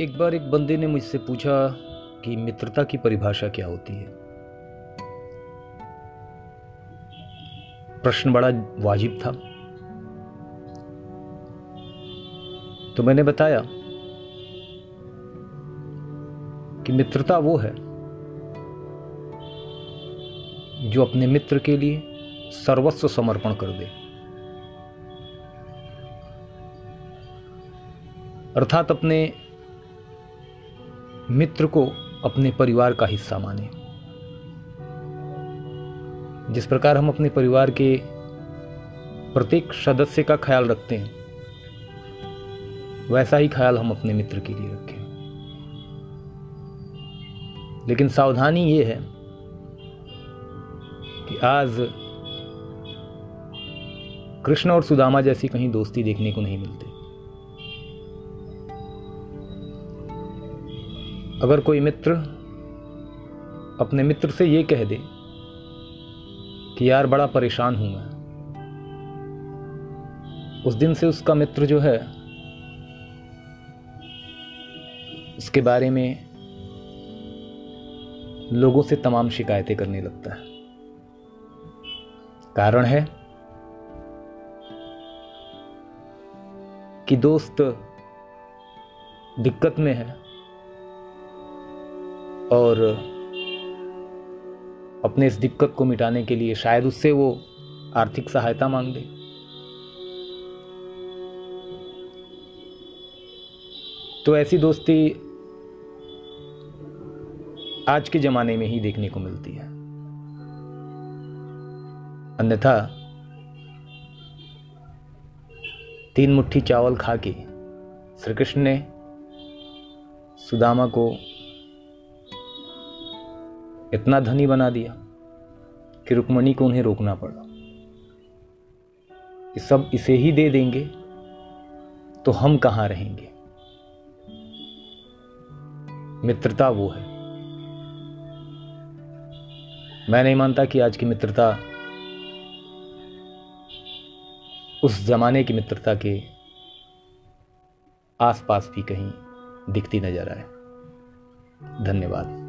एक बार एक बंदे ने मुझसे पूछा कि मित्रता की परिभाषा क्या होती है? प्रश्न बड़ा वाजिब था। तो मैंने बताया कि मित्रता वो है जो अपने मित्र के लिए सर्वस्व समर्पण कर दे। अर्थात अपने मित्र को अपने परिवार का हिस्सा माने। जिस प्रकार हम अपने परिवार के प्रत्येक सदस्य का ख्याल रखते हैं, वैसा ही ख्याल हम अपने मित्र के लिए रखें। लेकिन सावधानी ये है कि आज कृष्ण और सुदामा जैसी कहीं दोस्ती देखने को नहीं मिलती। अगर कोई मित्र अपने मित्र से ये कह दे कि यार बड़ा परेशान हूँ मैं। उस दिन से उसका मित्र जो है, उसके बारे में लोगों से तमाम शिकायतें करने लगता है। कारण है कि दोस्त दिक्कत में है। और अपने इस दिक्कत को मिटाने के लिए शायद उससे वो आर्थिक सहायता मांग दे। तो ऐसी दोस्ती आज के ज़माने में ही देखने को मिलती है। अन्यथा तीन मुट्ठी चावल खा के श्री कृष्ण ने सुदामा को इतना धनी बना दिया कि रुक्मणी को उन्हें रोकना पड़ा। कि सब इसे ही दे देंगे तो हम कहाँ रहेंगे? मित्रता वो है। मैं नहीं मानता कि आज की मित्रता उस जमाने की मित्रता के आसपास भी कहीं दिखती नज़र आए। धन्यवाद।